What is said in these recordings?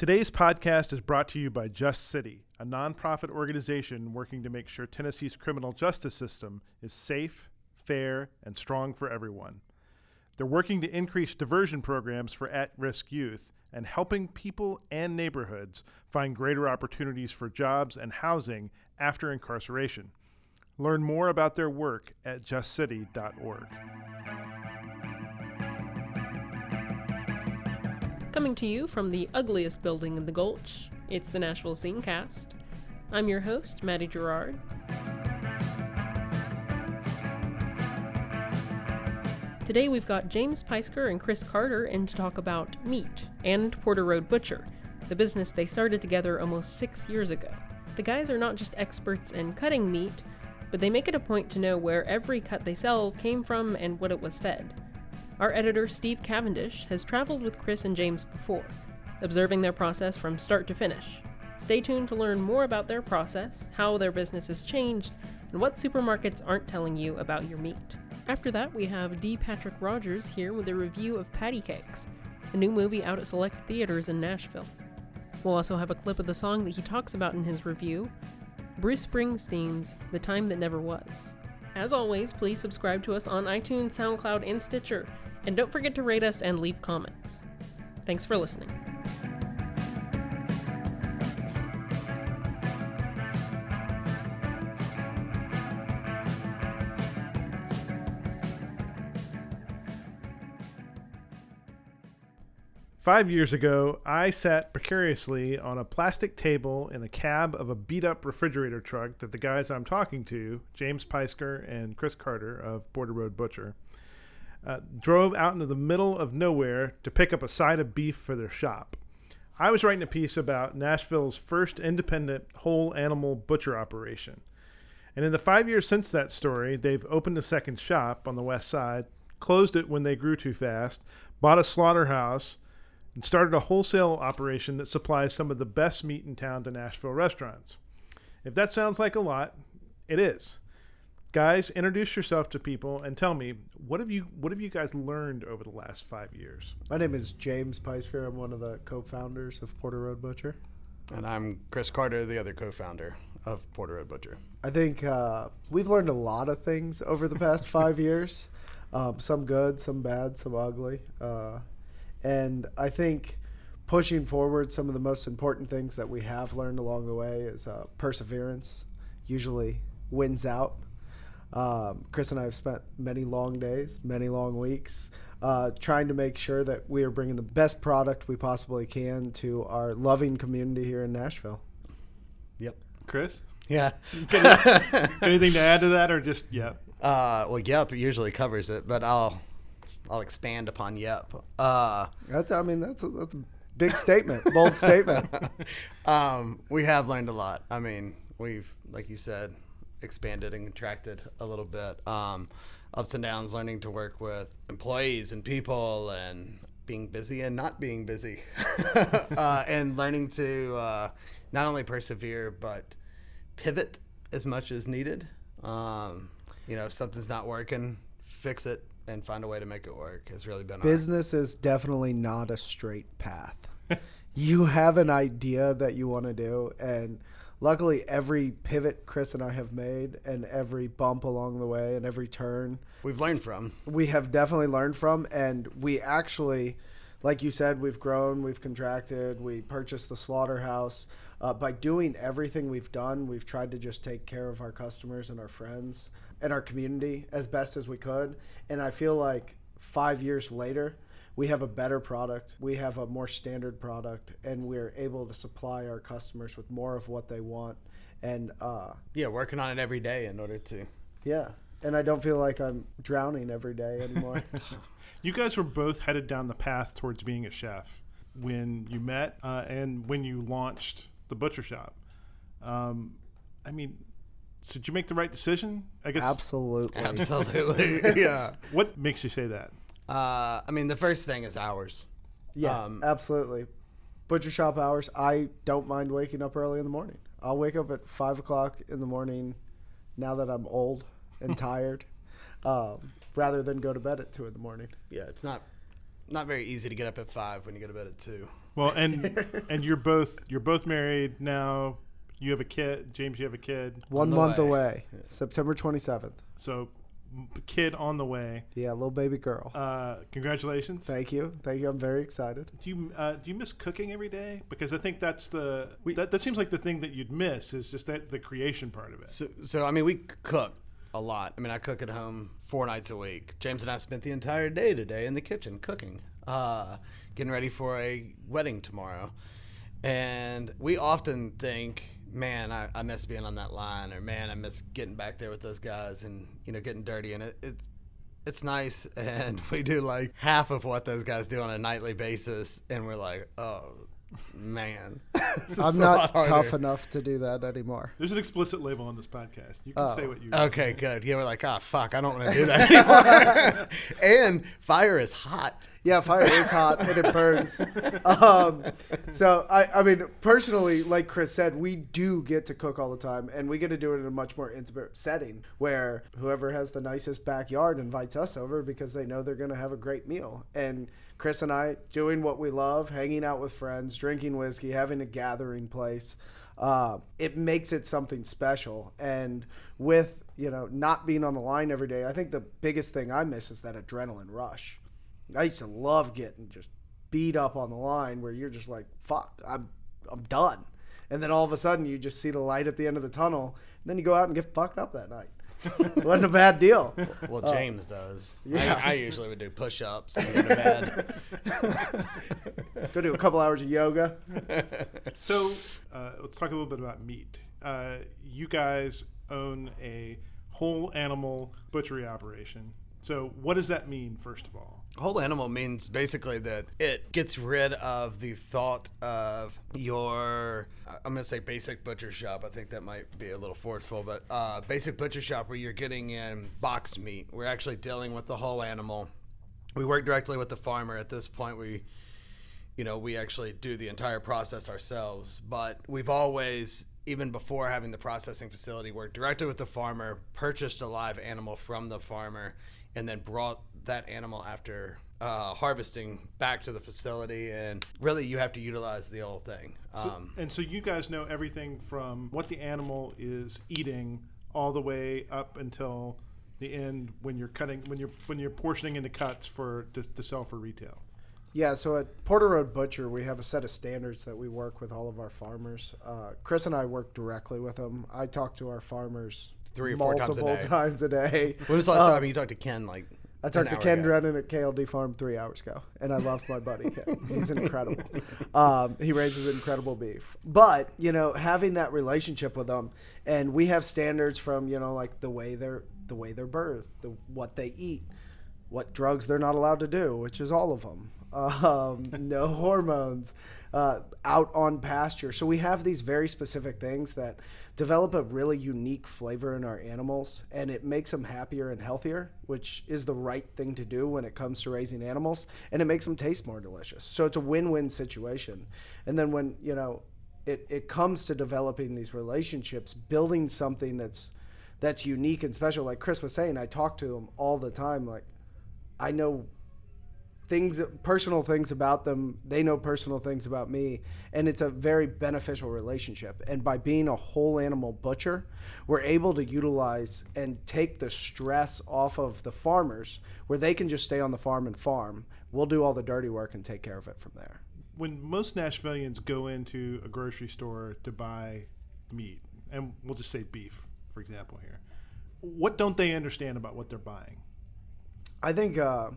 Today's podcast is brought to you by Just City, a nonprofit organization working to make sure Tennessee's criminal justice system is safe, fair, and strong for everyone. They're working to increase diversion programs for at risk youth and helping people and neighborhoods find greater opportunities for jobs and housing after incarceration. Learn more about their work at justcity.org. Coming to you from the ugliest building in the Gulch, it's the Nashville Scenecast. I'm your host, Maddie Gerard. Today we've got James Peisker and Chris Carter in to talk about meat and Porter Road Butcher, the business they started together almost six years ago. The guys are not just experts in cutting meat, but they make it a point to know where every cut they sell came from and what it was fed. Our editor, Steve Cavendish, has traveled with Chris and James before, observing their process from start to finish. Stay tuned to learn more about their process, how their business has changed, and what supermarkets aren't telling you about your meat. After that, we have D. Patrick Rogers here with a review of Patty Cakes, a new movie out at select theaters in Nashville. We'll also have a clip of the song that he talks about in his review Bruce Springsteen's The Time That Never Was. As always, please subscribe to us on iTunes, SoundCloud, and Stitcher. And don't forget to rate us and leave comments. Thanks for listening. Five years ago, I sat precariously on a plastic table in the cab of a beat up refrigerator truck that the guys I'm talking to, James Peisker and Chris Carter of Porter Road Butcher, uh, drove out into the middle of nowhere to pick up a side of beef for their shop. I was writing a piece about Nashville's first independent whole animal butcher operation. And in the five years since that story, they've opened a second shop on the west side, closed it when they grew too fast, bought a slaughterhouse, and started a wholesale operation that supplies some of the best meat in town to Nashville restaurants. If that sounds like a lot, it is. Guys, introduce yourself to people and tell me what have you what have you guys learned over the last five years? My name is James Peisker. I'm one of the co-founders of Porter Road Butcher. And I'm Chris Carter, the other co-founder of Porter Road Butcher. I think uh, we've learned a lot of things over the past five years. Um, some good, some bad, some ugly. Uh, and I think pushing forward, some of the most important things that we have learned along the way is uh, perseverance. Usually wins out. Um, Chris and I have spent many long days, many long weeks, uh, trying to make sure that we are bringing the best product we possibly can to our loving community here in Nashville. Yep. Chris? Yeah. Anything to add to that or just yeah? Uh, well, Yep usually covers it, but I'll I'll expand upon Yep. Uh, That's, I mean, that's a, that's a big statement, bold statement. um, we have learned a lot. I mean, we've, like you said, expanded and contracted a little bit. Um, ups and downs, learning to work with employees and people, and being busy and not being busy, uh, and learning to uh, not only persevere but pivot as much as needed. Um, you know, if something's not working, fix it and find a way to make it work has really been Business is definitely not a straight path. you have an idea that you want to do, and luckily, every pivot Chris and I have made, and every bump along the way, and every turn, we've learned from. we have definitely learned from, and we actually, like you said, we've grown, we've contracted, we purchased the slaughterhouse. Uh, by doing everything we've done, we've tried to just take care of our customers and our friends and our community as best as we could. And I feel like five years later, we have a better product, we have a more standard product, and we're able to supply our customers with more of what they want. And uh, Yeah, working on it every day in order to. yeah, and I don't feel like I'm drowning every day anymore. You guys were both headed down the path towards being a chef when you met uh, and when you launched the butcher shop. Um, I mean, so did you make the right decision? I guess. Absolutely. Absolutely. yeah. What makes you say that? Uh, I mean, the first thing is hours. Yeah, Um, absolutely. Butcher shop hours. I don't mind waking up early in the morning. I'll wake up at five o'clock in the morning. Now that I'm old and tired, um, rather than go to bed at two in the morning. Yeah, it's not not very easy to get up at five when you go to bed at two. Well, and and you're both you're both married now. You have a kid, James. You have a kid. One the month way. away, September 27th. So, m- kid on the way. Yeah, little baby girl. Uh, congratulations. Thank you, thank you. I'm very excited. Do you uh, do you miss cooking every day? Because I think that's the that, that seems like the thing that you'd miss is just that the creation part of it. So, so I mean, we cook a lot. I mean, I cook at home four nights a week. James and I spent the entire day today in the kitchen cooking, uh, getting ready for a wedding tomorrow. And we often think, man, I, I miss being on that line, or man, I miss getting back there with those guys and you know getting dirty. And it, it's it's nice, and we do like half of what those guys do on a nightly basis, and we're like, oh man, I'm not lot harder. tough enough to do that anymore. There's an explicit label on this podcast. You can Oh. say what you. Okay, good. Yeah, we're like, ah, fuck, I don't want to do that anymore. and fire is hot. Yeah, fire is hot and it burns. Um, so I, I mean, personally, like Chris said, we do get to cook all the time, and we get to do it in a much more intimate setting where whoever has the nicest backyard invites us over because they know they're going to have a great meal. And Chris and I doing what we love, hanging out with friends, drinking whiskey, having a gathering place. Uh, it makes it something special. And with you know not being on the line every day, I think the biggest thing I miss is that adrenaline rush. I used to love getting just beat up on the line where you're just like, fuck, I'm I'm done. And then all of a sudden you just see the light at the end of the tunnel, and then you go out and get fucked up that night. Wasn't a bad deal. Well, James does. Yeah. I, I usually would do push ups and go to bed. Go do a couple hours of yoga. So uh, let's talk a little bit about meat. Uh, you guys own a whole animal butchery operation. So what does that mean, first of all? Whole animal means basically that it gets rid of the thought of your, I'm going to say basic butcher shop. I think that might be a little forceful, but uh, basic butcher shop where you're getting in boxed meat. We're actually dealing with the whole animal. We work directly with the farmer. At this point, we you know, we actually do the entire process ourselves. But we've always, even before having the processing facility, worked directly with the farmer, purchased a live animal from the farmer, and then brought that animal after uh, harvesting back to the facility. And really, you have to utilize the whole thing. So, Um, and so you guys know everything from what the animal is eating all the way up until the end when you're cutting when you're when you're portioning into cuts for to, to sell for retail. Yeah, so at Porter Road Butcher, we have a set of standards that we work with all of our farmers. Uh, Chris and I work directly with them. I talk to our farmers Three or four times a multiple day. times a day. when was the last Uh, time you talked to Ken? Like, I talked to Ken ago? Drennan at KLD Farm three hours ago, and I love my buddy Ken. He's incredible. Um, he raises incredible beef. But you know, having that relationship with them, and we have standards from you know like the way they're the way they're birthed, the what they eat, what drugs they're not allowed to do, which is all of them. Um, no hormones, uh, out on pasture. So we have these very specific things that develop a really unique flavor in our animals, and it makes them happier and healthier, which is the right thing to do when it comes to raising animals, and it makes them taste more delicious. So it's a win-win situation. And then when you know it, it comes to developing these relationships, building something that's that's unique and special. Like Chris was saying, I talk to him all the time. Like I know things, personal things about them. They know personal things about me, and it's a very beneficial relationship. And by being a whole animal butcher, we're able to utilize and take the stress off of the farmers, where they can just stay on the farm and farm. We'll do all the dirty work and take care of it from there. When most Nashvillians go into a grocery store to buy meat, and we'll just say beef, for example, here, what don't they understand about what they're buying? I think uh,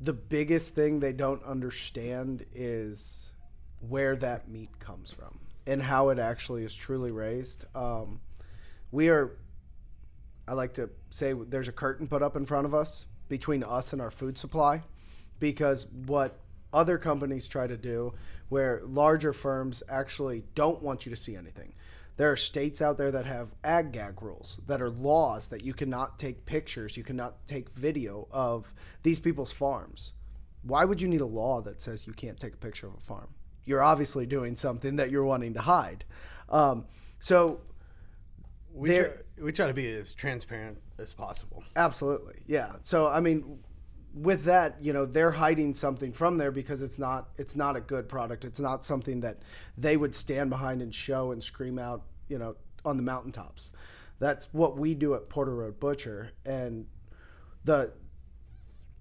the biggest thing they don't understand is where that meat comes from and how it actually is truly raised. Um, we are, I like to say, there's a curtain put up in front of us between us and our food supply because what other companies try to do, where larger firms actually don't want you to see anything. There are states out there that have ag gag rules that are laws that you cannot take pictures, you cannot take video of these people's farms. Why would you need a law that says you can't take a picture of a farm? You're obviously doing something that you're wanting to hide. Um, so, We try, we try to be as transparent as possible. absolutely, yeah. So, I mean, with that, you know, they're hiding something from there because it's not it's not a good product. It's not something that they would stand behind and show and scream out, you know, on the mountaintops. That's what we do at Porter Road Butcher and the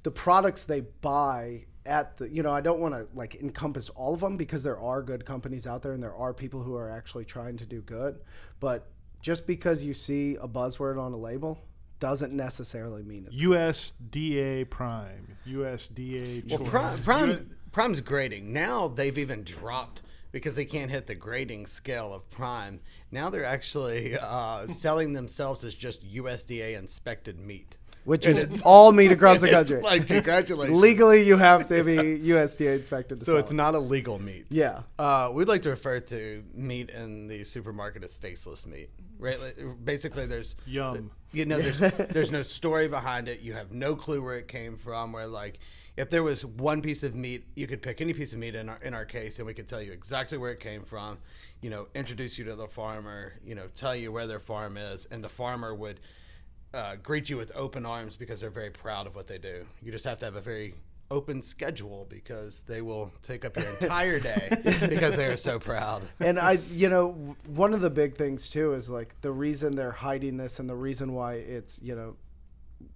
the products they buy at the you know i don't want to like encompass all of them because there are good companies out there and there are people who are actually trying to do good but just because you see a buzzword on a label doesn't necessarily mean it's USDA Prime, USDA. Well. Prime, Prime Prime's grading. Now they've even dropped because they can't hit the grading scale of Prime. Now they're actually uh, selling themselves as just USDA inspected meat. Which is all meat across the It's country like congratulations. legally you have to be usda inspected to So sell it's it. not a legal meat. yeah Uh, we'd like to refer to meat in the supermarket as faceless meat. Right? Like, Basically, there's Yum. You know, there's there's no story behind it. You have no clue where it came from. Where like, if there was one piece of meat, you could pick any piece of meat in our in our case, and we could tell you exactly where it came from. You know, introduce you to the farmer. You know, tell you where their farm is, and the farmer would uh, greet you with open arms because they're very proud of what they do. You just have to have a very open schedule because they will take up your entire day because they are so proud. and I, you know, one of the big things too is like the reason they're hiding this and the reason why it's, you know,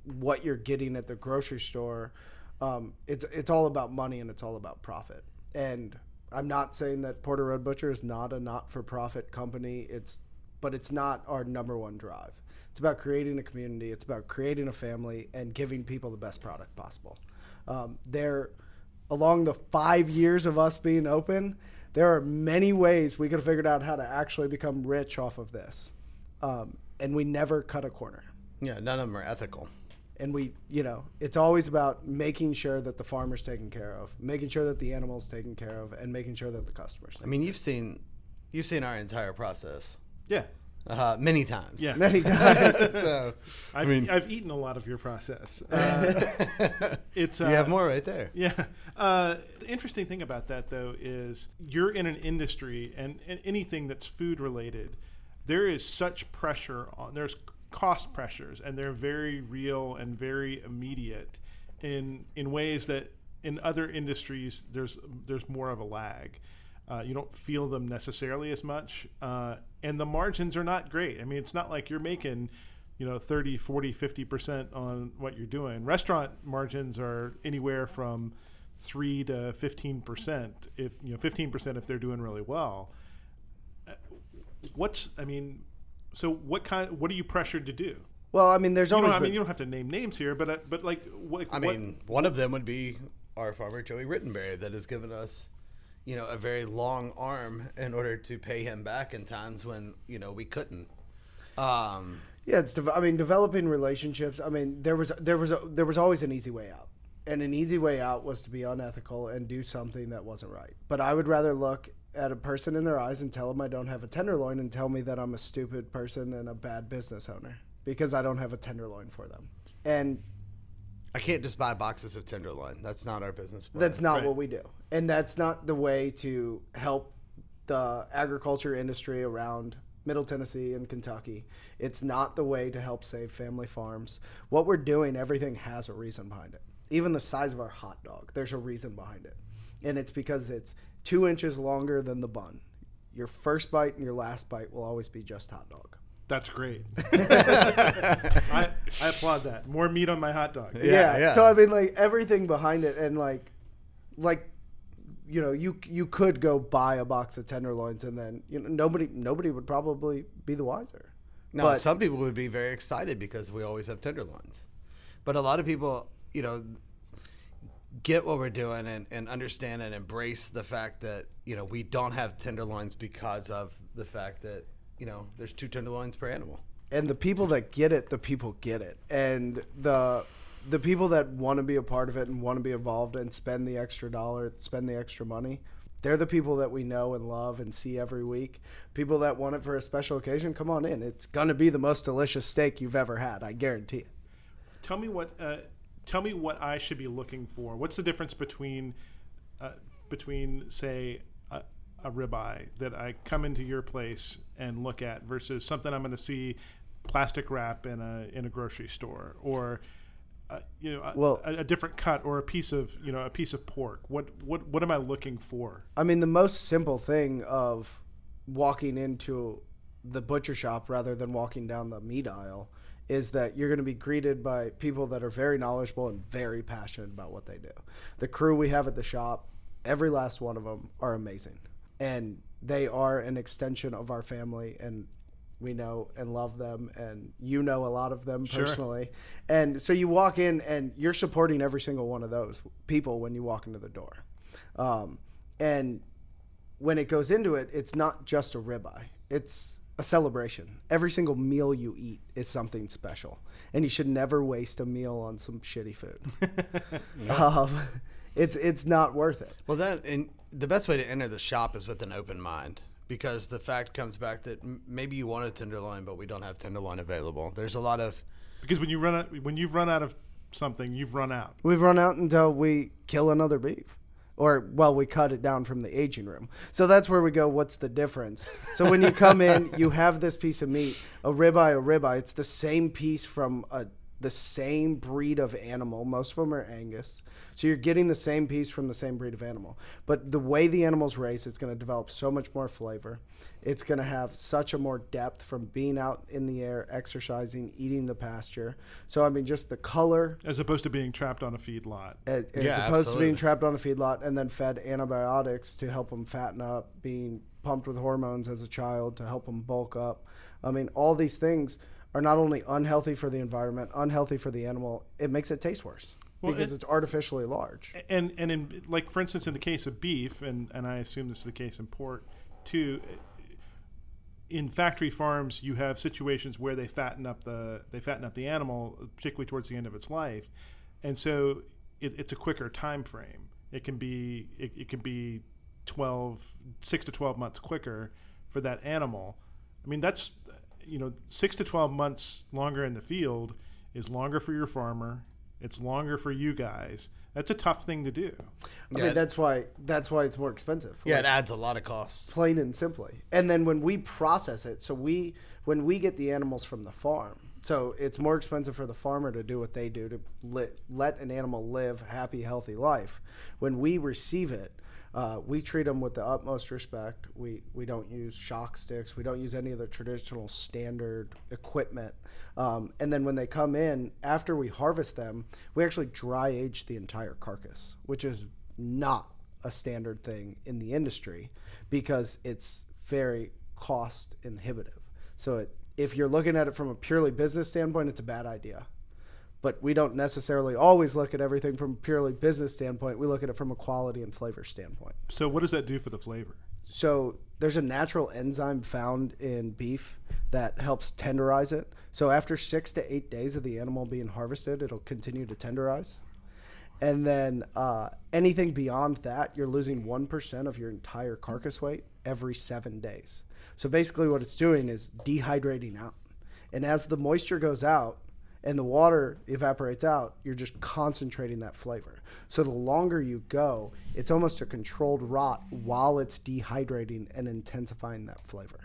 what you're getting at the grocery store. Um, it's it's all about money and it's all about profit. And I'm not saying that Porter Road Butcher is not a not-for-profit company. It's, but it's not our number one drive. It's about creating a community. It's about creating a family and giving people the best product possible. Um, there, along the five years of us being open, there are many ways we could have figured out how to actually become rich off of this, um, and we never cut a corner. Yeah, none of them are ethical. And we, you know, it's always about making sure that the farmer's taken care of, making sure that the animal's taken care of, and making sure that the customer's. I mean, you've seen you've seen our entire process Yeah. Uh, many times. Yeah. many times. so I've, mean- I've eaten a lot of your process. Uh, it's uh, you have more right there. Yeah. Uh, the interesting thing about that, though, is you're in an industry and, and anything that's food related, there is such pressure on, there's cost pressures, and they're very real and very immediate in, in ways that in other industries, there's, there's more of a lag. Uh, you don't feel them necessarily as much. Uh, and the margins are not great. I mean, it's not like you're making you know 30 40 50% on what you're doing restaurant margins are anywhere from 3 to 15% if you know 15% if they're doing really well Uh, what's i mean so what kind what are you pressured to do well, I mean, there's you always. don't, i mean you don't have to name names here but uh, but like what I mean, one of them would be our farmer Joey Rittenberry that has given us, you know, a very long arm in order to pay him back in times when you know we couldn't. Um, Yeah, it's. Dev- I mean, developing relationships. I mean, there was there was a, there was always an easy way out, and an easy way out was to be unethical and do something that wasn't right. But I would rather look at a person in their eyes and tell them I don't have a tenderloin and tell me that I'm a stupid person and a bad business owner because I don't have a tenderloin for them. And I can't just buy boxes of tenderloin. That's not our business. Plan. that's not Right. what we do, and that's not the way to help the agriculture industry around Middle Tennessee and Kentucky. It's not the way to help save family farms. What we're doing, everything has a reason behind it. Even the size of our hot dog, there's a reason behind it, and it's because it's two inches longer than the bun. Your first bite and your last bite will always be just hot dog. That's great I, I applaud that more meat on my hot dog Yeah, yeah. So I mean, like everything behind it, and like, like, you know, you you could go buy a box of tenderloins, and then you know nobody nobody would probably be the wiser. No, but some people would be very excited because we always have tenderloins. But a lot of people, you know, get what we're doing and, and understand and embrace the fact that, you know, we don't have tenderloins because of the fact that, you know, there's two tenderloins per animal. and the people that get it, the people get it, and the the people that want to be a part of it and want to be involved and spend the extra dollar, spend the extra money. They're the people that we know and love and see every week. People that want it for a special occasion, come on in. It's gonna be the most delicious steak you've ever had. I guarantee it. tell me what uh, tell me what I should be looking for. What's the difference between uh, between say a, ribeye that I come into your place and look at versus something I'm going to see plastic wrap in a in a grocery store or uh, you know, a, Well- a, a different cut or a piece of you know a piece of pork? What what what am I looking for? I mean, the most simple thing of walking into the butcher shop rather than walking down the meat aisle is that you're going to be greeted by people that are very knowledgeable and very passionate about what they do. The crew we have at the shop, every last one of them are amazing. And they are an extension of our family and we know and love them and you know a lot of them Sure. personally. And so you walk in and you're supporting every single one of those people when you walk into the door. Um, and when it goes into it, it's not just a ribeye. It's a celebration. Every single meal you eat is something special, and you should never waste a meal on some shitty food. um, it's it's not worth it. Well, that and the best way to enter the shop is with an open mind, because the fact comes back that m- maybe you want a tenderloin, but we don't have tenderloin available. There's a lot of Because when you run out, when you've run out of something, you've run out. We've run out until we kill another beef. Or, well, we cut it down from the aging room. So that's where we go, what's the difference? So when you come in, you have this piece of meat, a ribeye, a ribeye. It's the same piece from a, the same breed of animal. Most of them are Angus. So you're getting the same piece from the same breed of animal. But the way the animal's raised, it's going to develop so much more flavor. It's going to have such a more depth from being out in the air, exercising, eating the pasture. So, I mean, just the color, As opposed to being trapped on a feed lot. as, as Yeah, opposed to being trapped on a feedlot and then fed antibiotics to help them fatten up, being pumped with hormones as a child to help them bulk up. I mean, all these things are not only unhealthy for the environment, unhealthy for the animal, it makes it taste worse Well, because it- it's artificially large. and and in like for instance in the case of beef and and I assume this is the case in pork too in factory farms you have situations where they fatten up the they fatten up the animal particularly towards the end of its life. And so it, it's a quicker time frame. It can be it, it can be 12 6 to 12 months quicker for that animal. I mean that's you know 6 to 12 months longer in the field is longer for your farmer it's longer for you guys that's a tough thing to do I Yeah. mean, that's why that's why it's more expensive. yeah, Like, it adds a lot of costs. plain and simply. And then when we process it, so we when we get the animals from the farm, so it's more expensive for the farmer to do what they do to let let an animal live a happy, healthy life. When we receive it, uh, we treat them with the utmost respect. We we don't use shock sticks. We don't use any of the traditional standard equipment. Um, and then when they come in, after we harvest them, we actually dry age the entire carcass, which is not a standard thing in the industry because it's very cost inhibitive. So it, if you're looking at it from a purely business standpoint, it's a bad idea. But we don't necessarily always look at everything from a purely business standpoint. We look at it from a quality and flavor standpoint. so what does that do for the flavor So there's a natural enzyme found in beef that helps tenderize it. So after six to eight days of the animal being harvested, it'll continue to tenderize. And then uh, anything beyond that, you're losing 1% of your entire carcass weight every seven days. So basically, what it's doing is dehydrating out. And as the moisture goes out and the water evaporates out, you're just concentrating that flavor. So the longer you go, it's almost a controlled rot while it's dehydrating and intensifying that flavor.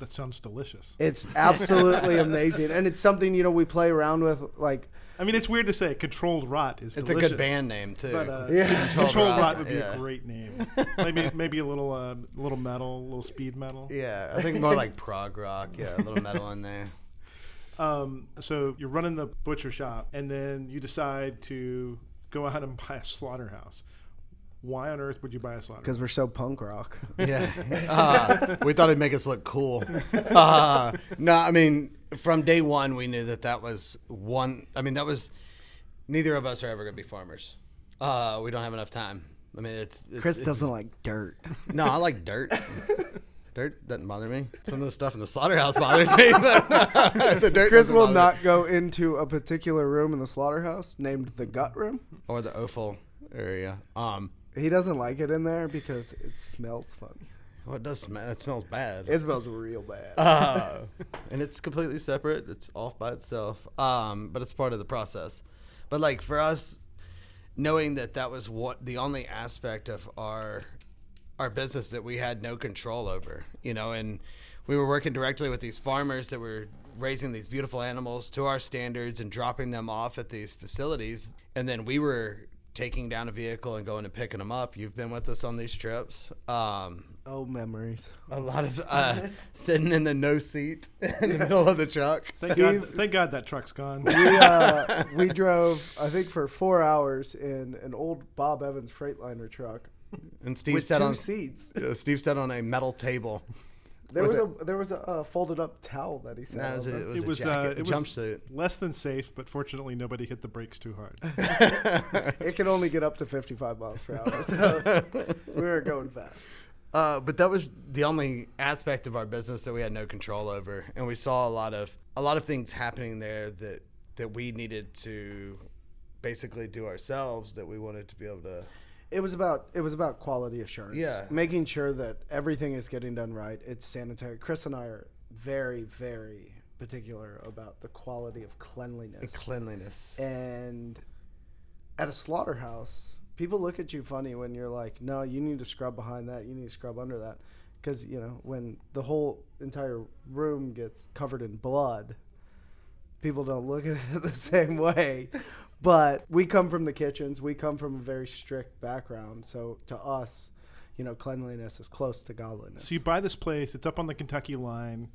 that sounds delicious It's absolutely amazing. And it's something, you know, we play around with like i mean it's weird to say controlled rot is It's delicious, a good band name too. but uh, Yeah. controlled, Controlled rot, Rot, would be yeah. a great name maybe maybe a little uh, little metal a little speed metal yeah, I think more like prog rock. Yeah, a little metal in there. Um, so you're running the butcher shop, and then you decide to go out and buy a slaughterhouse. Why on earth would you buy a slaughterhouse? because we're so punk rock. Yeah, uh, we thought it'd make us look cool. Uh, no, I mean, from day one, we knew that that was one. I mean, that was neither of us are ever going to be farmers. Uh, we don't have enough time. I mean, it's, it's Chris it's- doesn't like dirt. No, I like dirt. Dirt doesn't bother me. Some of the stuff in the slaughterhouse bothers me. But the dirt Chris will not go into a particular room in the slaughterhouse named the gut room. or the offal area. Um, He doesn't like it in there because it smells funny. well, it does smell. It smells bad. It smells real bad. uh, and it's completely separate. It's off by itself. Um, but it's part of the process. But like for us, knowing that that was what the only aspect of our our business that we had no control over, you know, and we were working directly with these farmers that were raising these beautiful animals to our standards and dropping them off at these facilities. And then we were taking down a vehicle and going and picking them up. You've been with us on these trips. Um, Oh, memories. a lot of uh, sitting in the no seat in the middle of the truck. Thank Steve- God, thank God that truck's gone. We uh, we drove, I think, for four hours in an old Bob Evans Freightliner truck And Steve with sat on seats. uh, Steve sat on a metal table. There was a there was a uh, folded up towel that he sat No, it was on. a, it was it a was jacket, uh, a it was jumpsuit. less than safe, but fortunately nobody hit the brakes too hard. it can only get up to 55 miles per hour, so we were going fast. Uh, but that was the only aspect of our business that we had no control over, and we saw a lot of a lot of things happening there that that we needed to basically do ourselves. That we wanted to be able to. It was about it was about quality assurance. Yeah. making sure that everything is getting done right. It's sanitary. Chris and I are very very particular about the quality of cleanliness. Cleanliness. and at a slaughterhouse, people look at you funny when you're like, "No, you need to scrub behind that. You need to scrub under that," because you know when the whole entire room gets covered in blood, people don't look at it the same way. But we come from the kitchens. We come from a very strict background, so to us, you know, cleanliness is close to godliness. so you buy this place. It's up on the Kentucky line,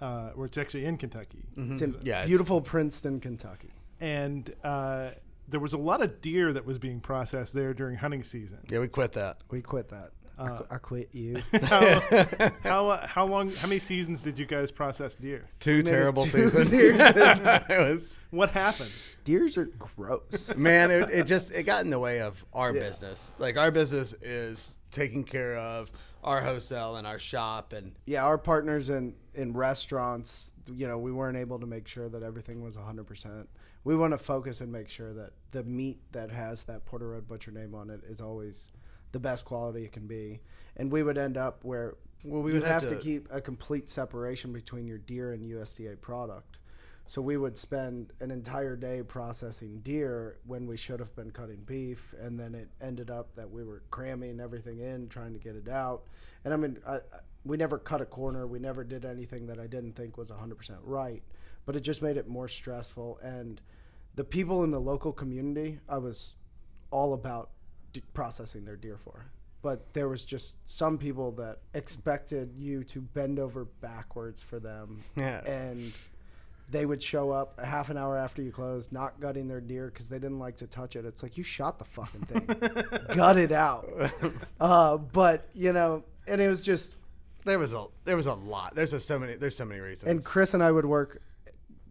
uh, or it's actually in Kentucky. it's in Yeah, it's- beautiful Princeton, Kentucky. And uh, there was a lot of deer that was being processed there during hunting season. Yeah, we quit that. We quit that. I, Uh, qu- I quit you. how, how, uh, how long? How many seasons did you guys process deer? Two Maybe terrible two seasons. seasons. it was What happened? Deers are gross. man it, it just it got in the way of our Yeah. business like our business is taking care of our wholesale and our shop and yeah, our partners in in restaurants, you know, we weren't able to make sure that everything was 100%. We want to focus and make sure that the meat that has that Porter Road Butcher name on it is always the best quality it can be. And we would end up where Well, we would have, have to, to- keep a complete separation between your deer and USDA product. So we would spend an entire day processing deer when we should have been cutting beef, and then it ended up that we were cramming everything in, trying to get it out. And I mean, I, I, we never cut a corner. We never did anything that I didn't think was 100% right, but it just made it more stressful. And the people in the local community, I was all about d- processing their deer for. But there was just some people that expected you to bend over backwards for them yeah and they would show up a half an hour after you closed, not gutting their deer because they didn't like to touch it. It's like you shot the fucking thing, gut it out. Uh, but you know, and it was just, there was a there was a lot there's just so many there's so many reasons and Chris and I would work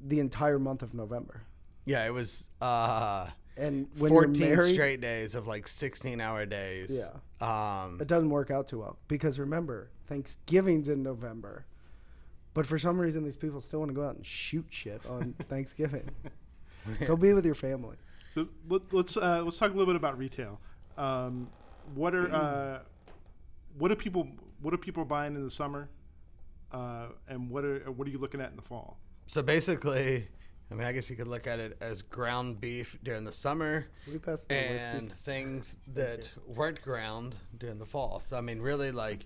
the entire month of November. yeah it was uh And when 14 you're married, straight days of like 16 hour days yeah um it doesn't work out too well because remember, Thanksgiving's in November. But for some reason, these people still want to go out and shoot shit on Thanksgiving. so be with your family. So let, let's uh, let's talk a little bit about retail. Um, what are uh, what do people what are people buying in the summer, uh, and what are what are you looking at in the fall? So basically i mean i guess you could look at it as ground beef during the summer We passed by whiskey. and things that weren't ground during the fall. So I mean, really, like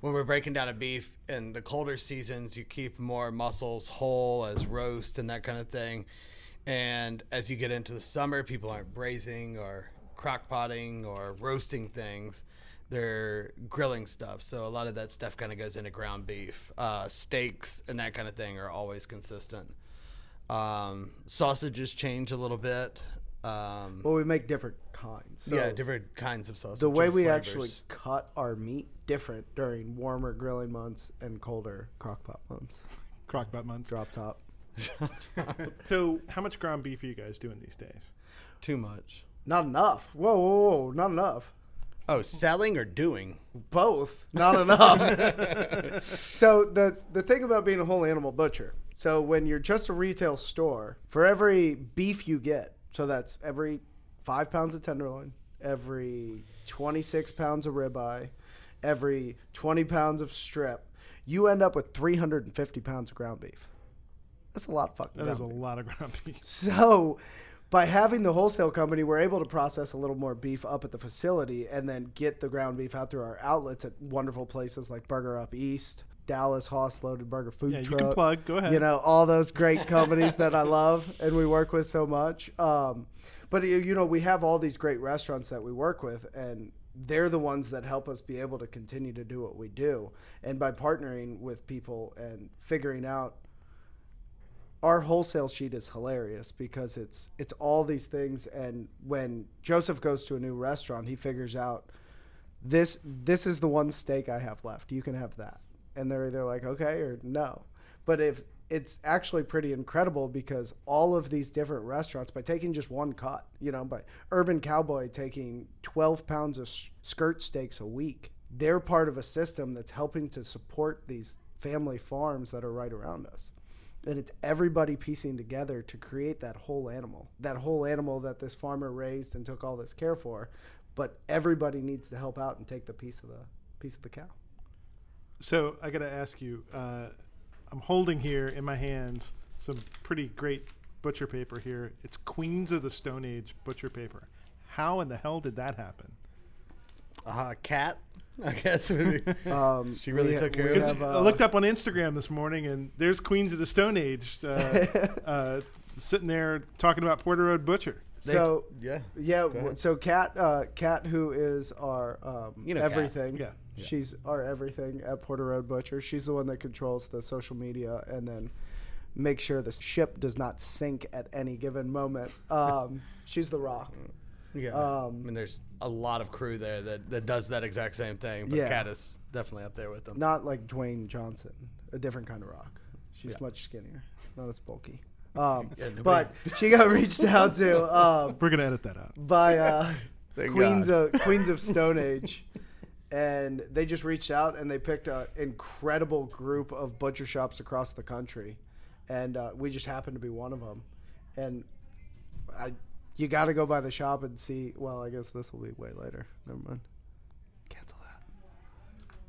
when we're breaking down a beef in the colder seasons, you keep more muscles whole as roast and that kind of thing. And as you get into the summer, people aren't braising or crock potting or roasting things. They're grilling stuff. So a lot of that stuff kind of goes into ground beef. Uh, steaks and that kind of thing are always consistent. Um, sausages change a little bit. Um, Well, we make different kinds. So yeah, different kinds of sausage. the way we flavors. actually cut our meat different during warmer grilling months and colder crockpot months. Crockpot months. Drop top. So how much ground beef are you guys doing these days? too much. Not enough. Whoa, whoa, whoa! Not enough. Oh, selling or doing? Both. Not enough. so the the thing about being a whole animal butcher. So when you're just a retail store, for every beef you get, so that's every five pounds of tenderloin, every 26 pounds of ribeye, every 20 pounds of strip, you end up with 350 pounds of ground beef. That's a lot of fucking That ground is a beef. lot of ground beef. So by having the wholesale company, we're able to process a little more beef up at the facility and then get the ground beef out through our outlets at wonderful places like Burger Up East, Dallas Hoss Loaded Burger Food Yeah, you Truck. can plug. Go ahead. You know, all those great companies that I love and we work with so much. Um, but, you you know, we have all these great restaurants that we work with, and they're the ones that help us be able to continue to do what we do. And by partnering with people and figuring out our wholesale sheet is hilarious because it's it's all these things. And when Joseph goes to a new restaurant he figures out this this is the one steak I have left. You can have that. And they're either like okay or no. But if it's actually pretty incredible because all of these different restaurants by taking just one cut you know by urban cowboy taking 12 pounds of skirt steaks a week they're part of a system that's helping to support these family farms that are right around us and it's everybody piecing together to create that whole animal that whole animal that this farmer raised and took all this care for but everybody needs to help out and take the piece of the piece of the cow So I got to ask you. Uh, I'm holding here in my hands some pretty great butcher paper here. It's Queens of the Stone Age butcher paper. How in the hell did that happen? Uh, cat, I guess. Um, She really we- took care we of Because have, I uh, looked up on Instagram this morning, and there's Queens of the Stone Age uh, uh, sitting there talking about Porter Road Butcher. so yeah. yeah Go w- ahead. so kat uh kat who is our um You know Kat. everything Yeah. she's our everything at porter road butcher she's the one that controls the social media and then make sure the ship does not sink at any given moment um she's the rock Yeah. Um, I mean, there's a lot of crew there that, that does that exact same thing. But Yeah. Cat is definitely up there with them. not like Dwayne Johnson, a different kind of rock. She's Yeah. much skinnier, not as bulky. Um, Yeah, but she got reached out to um, We're gonna edit that out. by uh, Queens God. of Queens of Stone Age, and they just reached out and they picked an incredible group of butcher shops across the country, and uh, we just happened to be one of them. And I, you got to go by the shop and see. Well, I guess this will be way later. Never mind. Cancel that.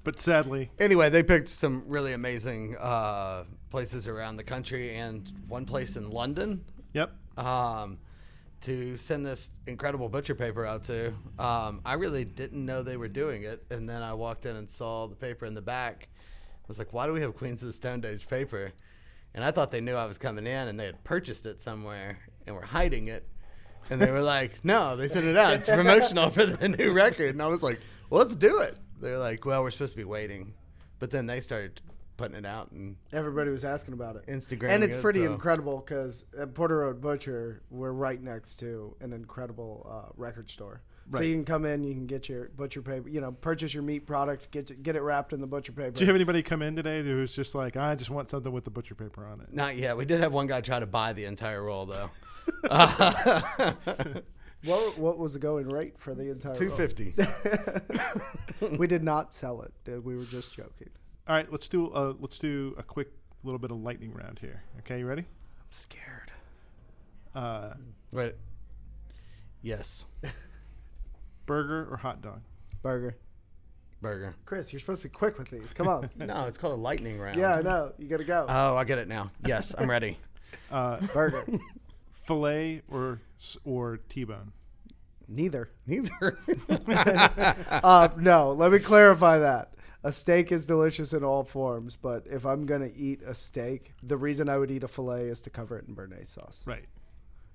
But sadly, Anyway, they picked some really amazing uh, places around the country and one place in London yep. um, to send this incredible butcher paper out to. Um, I really didn't know they were doing it, and then I walked in and saw the paper in the back. I was like, "Why do we have Queens of the Stone Age paper?" And I thought they knew I was coming in, and they had purchased it somewhere and were hiding it. And they were like, "No, they sent it out. It's promotional for the new record." And I was like, well, "Let's do it." They're like, "Well, we're supposed to be waiting," but then they started putting it out, and Everybody was asking about it. Instagramming and it's it, pretty so- incredible because at Porter Road Butcher, we're right next to an incredible uh, record store. So you can come in, you can get your butcher paper, you know, purchase your meat product, get it- get it wrapped in the butcher paper. Do you have anybody come in today who's just like, I just want something with the butcher paper on it? Not yet. We did have one guy try to buy the entire roll though. what, what was the going rate for the entire? Two fifty. we did not sell it. We were just joking. All right, let's do a let's do a quick little bit of lightning round here. Okay, you ready? I'm scared. Uh, Wait. Yes. burger or hot dog? Burger. Burger. Chris, you're supposed to be quick with these. Come on. No, it's called a lightning round. yeah, I know. You got to go. Oh, I get it now. Yes, I'm ready. Uh, Burger. fillet or or T-bone? Neither. Neither. uh, no, let me clarify that. A steak is delicious in all forms, but if I'm gonna eat a steak, the reason I would eat a fillet is to cover it in béarnaise sauce. Right.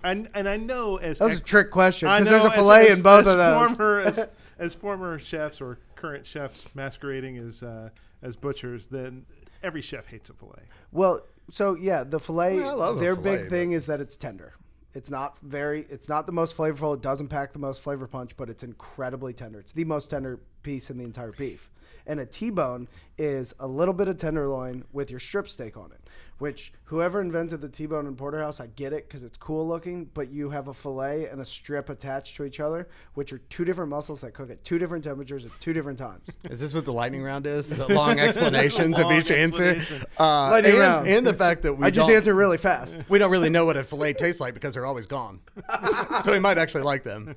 And and I know as That was a trick question because there's a fillet as- in both as of those. Former, as, as former chefs or current chefs masquerading as uh, as butchers, then every chef hates a fillet. well, so yeah, the fillet. Well, I love a their fillet, big thing is that it's tender. It's not very. It's not the most flavorful. It doesn't pack the most flavor punch, but it's incredibly tender. It's the most tender piece in the entire beef. And a T-bone is a little bit of tenderloin with your strip steak on it. Which whoever invented the T-bone in porterhouse, I get it because it's cool looking. But you have a fillet and a strip attached to each other, which are two different muscles that cook at two different temperatures at two different times. Is this what the lightning round is? The long explanations of each answer. explanation. Uh, Lightning and, round. and the fact that we I just don't, answer really fast. we don't really know what a fillet tastes like because they're always gone. so we might actually like them.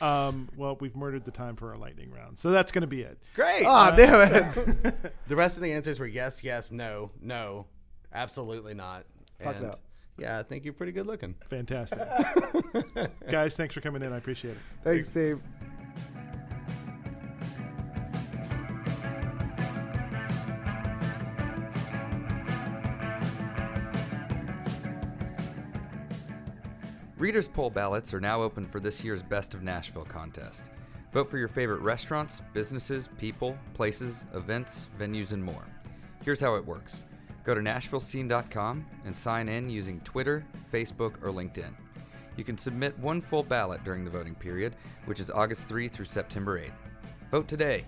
Um, well, we've murdered the time for our lightning round, so that's going to be it. Great. Oh damn it! the rest of the answers were yes, yes, no, no, absolutely not. Fuck and no. Yeah, I think you're pretty good looking. Fantastic. Guys, thanks for coming in. I appreciate it. Thanks, Steve. Readers' poll ballots are now open for this year's Best of Nashville contest. Vote for your favorite restaurants, businesses, people, places, events, venues, and more. Here's how it works go to NashvilleScene.com and sign in using Twitter, Facebook, or LinkedIn. You can submit one full ballot during the voting period, which is August 3 through September 8. Vote today.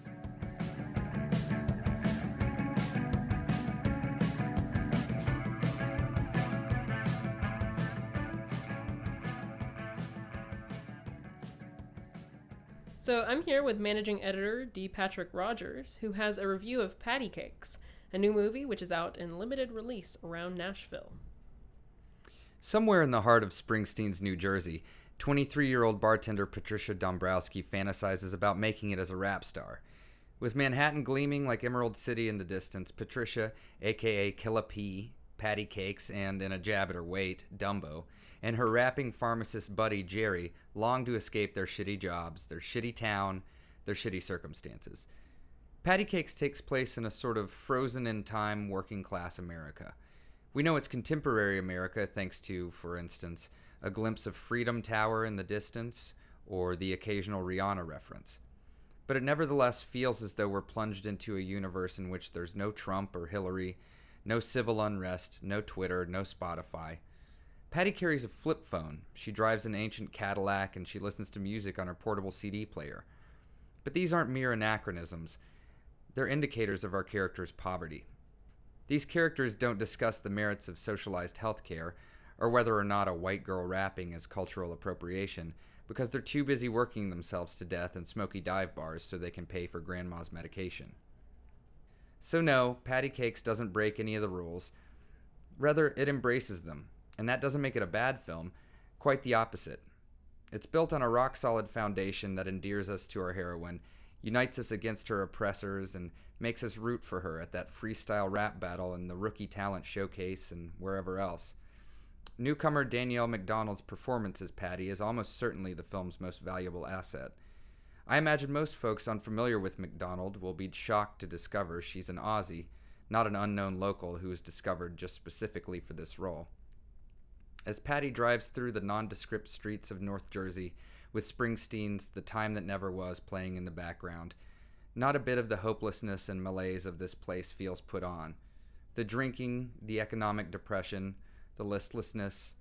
So I'm here with managing editor D. Patrick Rogers, who has a review of Patty Cakes, a new movie which is out in limited release around Nashville. Somewhere in the heart of Springsteen's New Jersey, 23 year old bartender Patricia Dombrowski fantasizes about making it as a rap star. With Manhattan gleaming like Emerald City in the distance, Patricia, aka Killa P, Patty Cakes, and in a jab at her weight, Dumbo, and her rapping pharmacist buddy Jerry long to escape their shitty jobs, their shitty town, their shitty circumstances. Patty Cakes takes place in a sort of frozen in time working class America. We know it's contemporary America thanks to, for instance, a glimpse of Freedom Tower in the distance or the occasional Rihanna reference. But it nevertheless feels as though we're plunged into a universe in which there's no Trump or Hillary, no civil unrest, no Twitter, no Spotify. Patty carries a flip phone. She drives an ancient Cadillac and she listens to music on her portable CD player. But these aren't mere anachronisms, they're indicators of our character's poverty. These characters don't discuss the merits of socialized healthcare or whether or not a white girl rapping is cultural appropriation because they're too busy working themselves to death in smoky dive bars so they can pay for grandma's medication. So, no, Patty Cakes doesn't break any of the rules. Rather, it embraces them, and that doesn't make it a bad film, quite the opposite. It's built on a rock solid foundation that endears us to our heroine, unites us against her oppressors, and makes us root for her at that freestyle rap battle and the rookie talent showcase and wherever else. Newcomer Danielle Macdonald's performance as Patty is almost certainly the film's most valuable asset. I imagine most folks unfamiliar with Macdonald will be shocked to discover she's an Aussie, not an unknown local who was discovered just specifically for this role. As Patty drives through the nondescript streets of North Jersey, with Springsteen's The Time That Never Was playing in the background, not a bit of the hopelessness and malaise of this place feels put on. The drinking, the economic depression, the listlessness,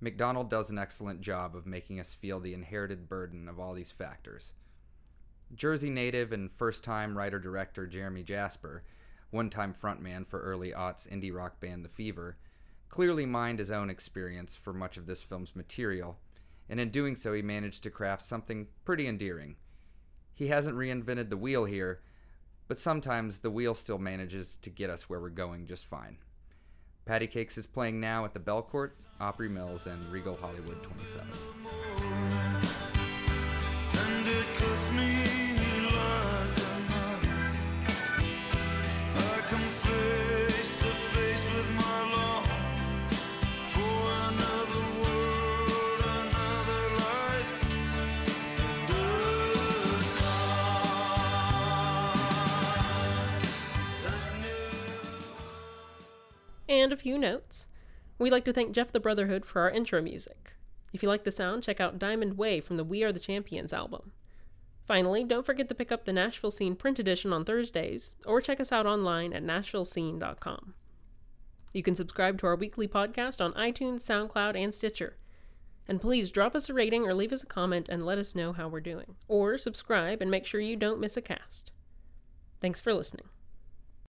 Macdonald does an excellent job of making us feel the inherited burden of all these factors. Jersey native and first time writer director Geremy Jasper, one time frontman for early aughts indie rock band The Fever, clearly mined his own experience for much of this film's material, and in doing so, he managed to craft something pretty endearing. He hasn't reinvented the wheel here, but sometimes the wheel still manages to get us where we're going just fine. Patty Cakes is playing now at the Belcourt, Opry Mills, and Regal Hollywood 27. And a few notes. We'd like to thank Jeff the Brotherhood for our intro music. If you like the sound, check out Diamond Way from the We Are the Champions album. Finally, don't forget to pick up the Nashville Scene print edition on Thursdays, or check us out online at nashvillescene.com. You can subscribe to our weekly podcast on iTunes, SoundCloud, and Stitcher. And please drop us a rating or leave us a comment and let us know how we're doing. Or subscribe and make sure you don't miss a cast. Thanks for listening.